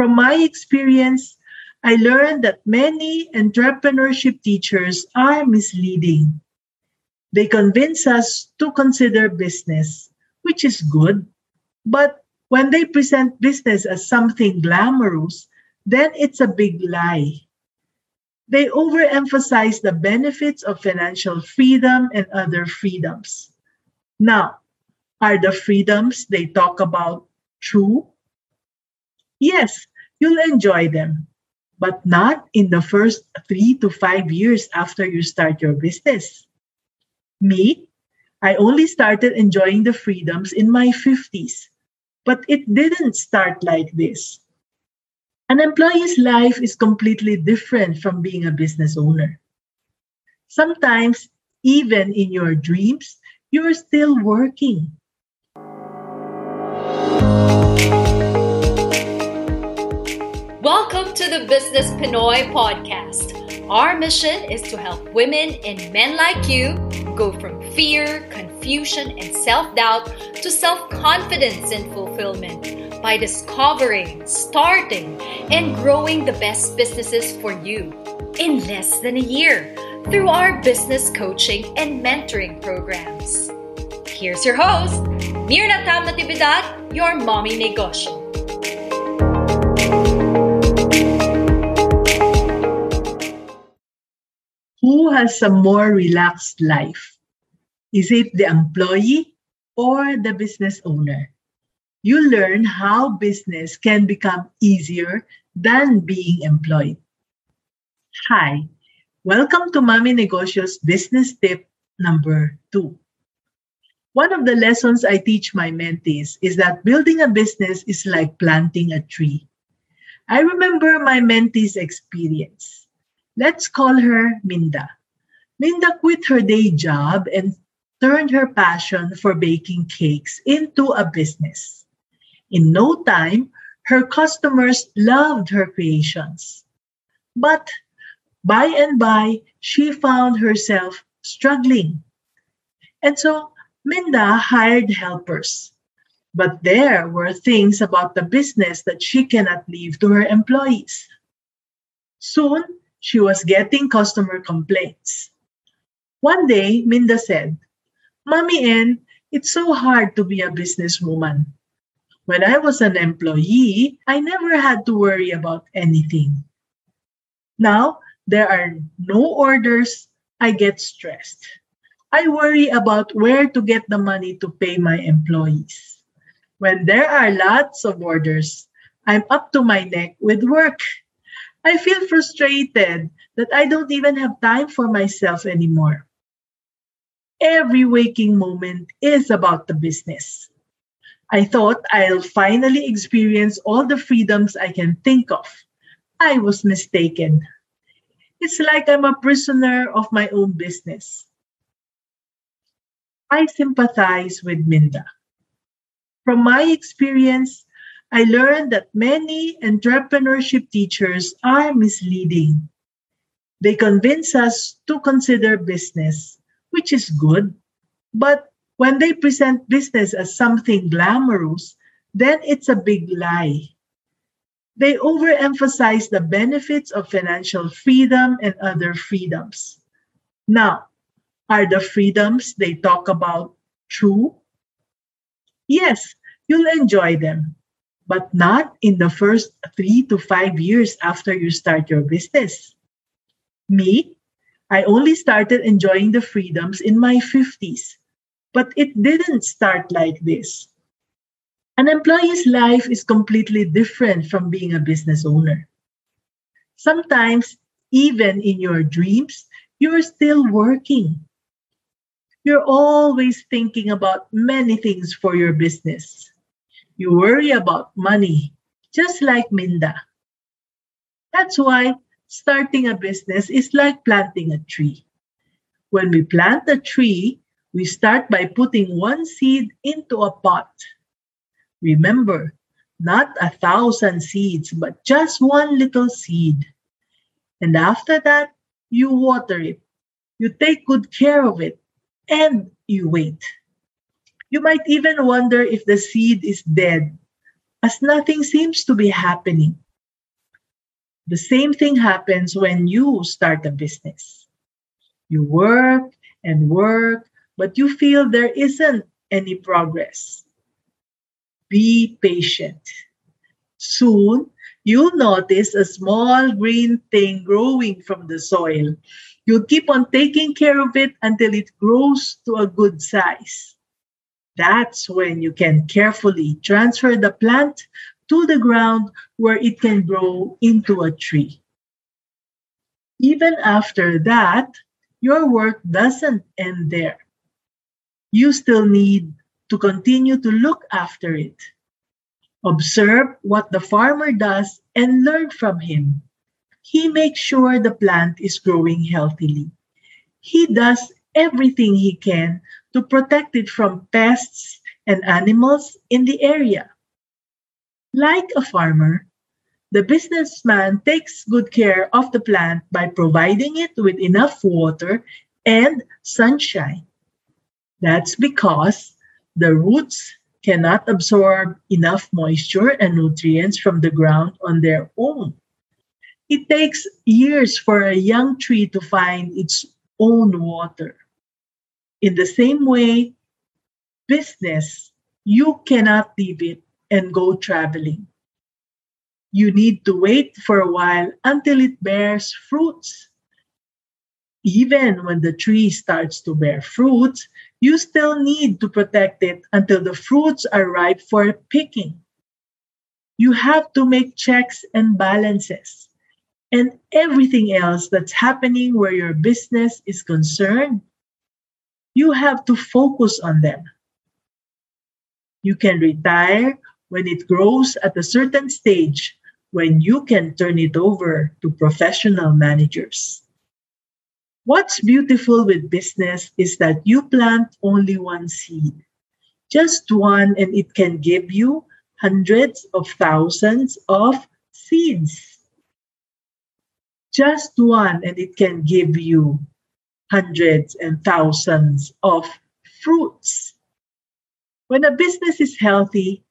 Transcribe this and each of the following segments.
From my experience, I learned that many entrepreneurship teachers are misleading. They convince us to consider business, which is good, but when they present business as something glamorous, then it's a big lie. They overemphasize the benefits of financial freedom and other freedoms. Now, are the freedoms they talk about true? Yes, you'll enjoy them, but not in the first three to five years after you start your business. Me, I only started enjoying the freedoms in my 50s, but it didn't start like this. An employee's life is completely different from being a business owner. Sometimes, even in your dreams, you're still working. Welcome to the Business Pinoy podcast. Our mission is to help women and men like you go from fear, confusion, and self doubt to self confidence and fulfillment by discovering, starting, and growing the best businesses for you in less than a year through our business coaching and mentoring programs. Here's your host, Mirna Tam Natividad, your mommy negosyo. Has a more relaxed life? Is it the employee or the business owner? you learn how business can become easier than being employed. Hi, welcome to Mommy Negosyo's business tip number two. One of the lessons I teach my mentees is that building a business is like planting a tree. I remember my mentee's experience. Let's call her Minda. Minda quit her day job and turned her passion for baking cakes into a business. In no time, her customers loved her creations. But by and by, she found herself struggling. And so Minda hired helpers. But there were things about the business that she cannot leave to her employees. Soon, she was getting customer complaints. One day, Minda said, Mommy N, it's so hard to be a businesswoman. When I was an employee, I never had to worry about anything. Now, there are no orders, I get stressed. I worry about where to get the money to pay my employees. When there are lots of orders, I'm up to my neck with work. I feel frustrated that I don't even have time for myself anymore. Every waking moment is about the business. I thought I'll finally experience all the freedoms I can think of. I was mistaken. It's like I'm a prisoner of my own business. I sympathize with Minda. From my experience, I learned that many entrepreneurship teachers are misleading. They convince us to consider business, which is good, but when they present business as something glamorous, then it's a big lie. They overemphasize the benefits of financial freedom and other freedoms. Now, are the freedoms they talk about true? Yes, you'll enjoy them, but not in the first three to five years after you start your business. Me, I only started enjoying the freedoms in my 50s but it didn't start like this. An employee's life is completely different from being a business owner. Sometimes, even in your dreams, you're still working. You're always thinking about many things for your business. You worry about money, just like Minda. That's why starting a business is like planting a tree. When we plant a tree, we start by putting one seed into a pot. Remember, not a thousand seeds, but just one little seed. And after that, you water it. You take good care of it. And you wait. You might even wonder if the seed is dead, as nothing seems to be happening. The same thing happens when you start a business. You work and work, but you feel there isn't any progress. Be patient. Soon, you'll notice a small green thing growing from the soil. You'll keep on taking care of it until it grows to a good size. That's when you can carefully transfer the plant to the ground where it can grow into a tree. Even after that, your work doesn't end there. You still need to continue to look after it. Observe what the farmer does and learn from him. He makes sure the plant is growing healthily. He does everything he can to protect it from pests and animals in the area. Like a farmer, the businessman takes good care of the plant by providing it with enough water and sunshine. That's because the roots cannot absorb enough moisture and nutrients from the ground on their own. It takes years for a young tree to find its own water. In the same way, business, you cannot leave it and go traveling. You need to wait for a while until it bears fruits. Even when the tree starts to bear fruits, you still need to protect it until the fruits are ripe for picking. You have to make checks and balances and everything else that's happening where your business is concerned. You have to focus on them. You can retire when it grows at a certain stage when you can turn it over to professional managers. What's beautiful with business is that you plant only one seed, just one, and it can give you hundreds of thousands of seeds. Just one, and it can give you hundreds and thousands of fruits. When a business is healthy,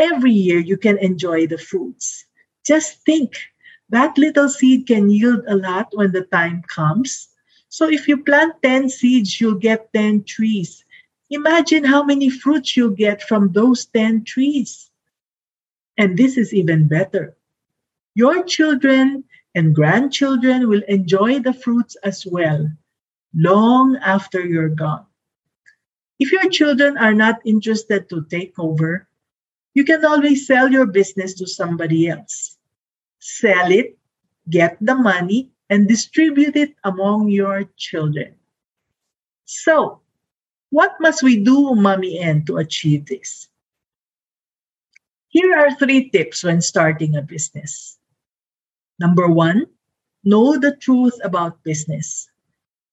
every year you can enjoy the fruits. Just think that little seed can yield a lot when the time comes. So if you plant 10 seeds, you'll get 10 trees. Imagine how many fruits you'll get from those 10 trees. And this is even better. Your children and grandchildren will enjoy the fruits as well, long after you're gone. If your children are not interested to take over, you can always sell your business to somebody else. Sell it, get the money, and distribute it among your children. So, what must we do, Mommy N, to achieve this? Here are three tips when starting a business. Number one, know the truth about business.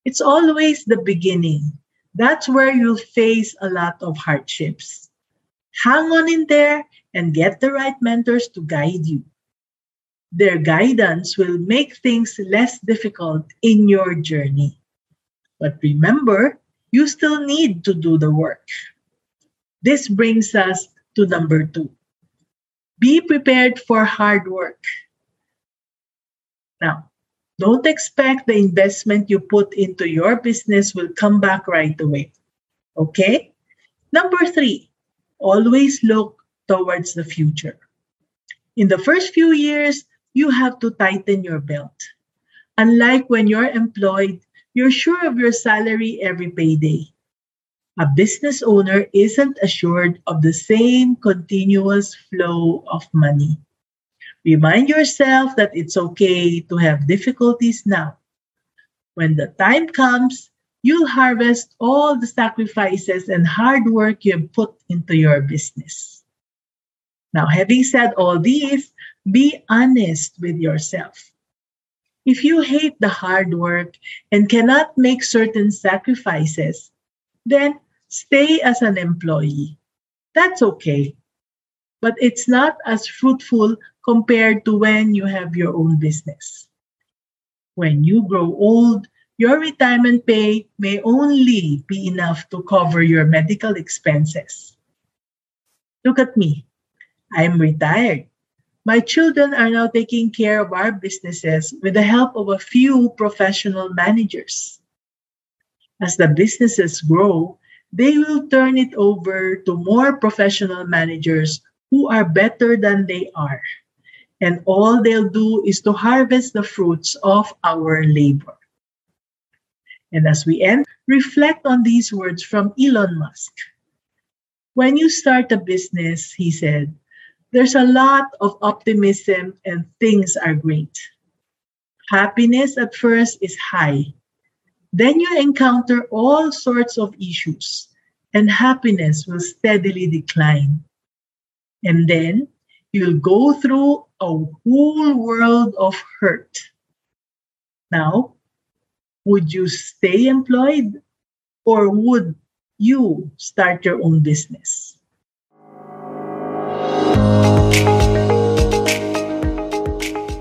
It's always the beginning. That's where you'll face a lot of hardships. Hang on in there and get the right mentors to guide you. Their guidance will make things less difficult in your journey. But remember, you still need to do the work. This brings us to number two be prepared for hard work. Now, don't expect the investment you put into your business will come back right away. Okay? Number three, always look towards the future. In the first few years, you have to tighten your belt. Unlike when you're employed, you're sure of your salary every payday. A business owner isn't assured of the same continuous flow of money. Remind yourself that it's okay to have difficulties now. When the time comes, you'll harvest all the sacrifices and hard work you have put into your business. Now, having said all these, be honest with yourself. If you hate the hard work and cannot make certain sacrifices, then stay as an employee. That's okay. But it's not as fruitful compared to when you have your own business. When you grow old, your retirement pay may only be enough to cover your medical expenses. Look at me. I'm retired. My children are now taking care of our businesses with the help of a few professional managers. As the businesses grow, they will turn it over to more professional managers who are better than they are. And all they'll do is to harvest the fruits of our labor. And as we end, reflect on these words from Elon Musk. When you start a business, he said, there's a lot of optimism and things are great. Happiness at first is high. Then you encounter all sorts of issues, and happiness will steadily decline. And then you'll go through a whole world of hurt. Now, would you stay employed or would you start your own business?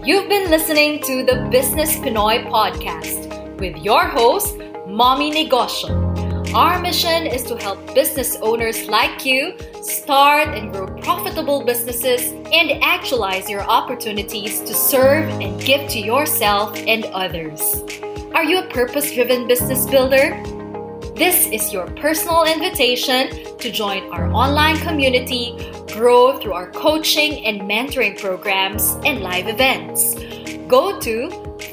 You've been listening to the Business Pinoy podcast with your host, Mommy Negosyo. Our mission is to help business owners like you start and grow profitable businesses and actualize your opportunities to serve and give to yourself and others. Are you a purpose driven business builder? This is your personal invitation to join our online community, grow through our coaching and mentoring programs and live events. Go to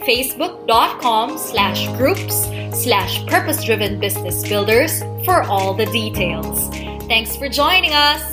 facebook.com slash groups slash purpose driven business builders for all the details. Thanks for joining us.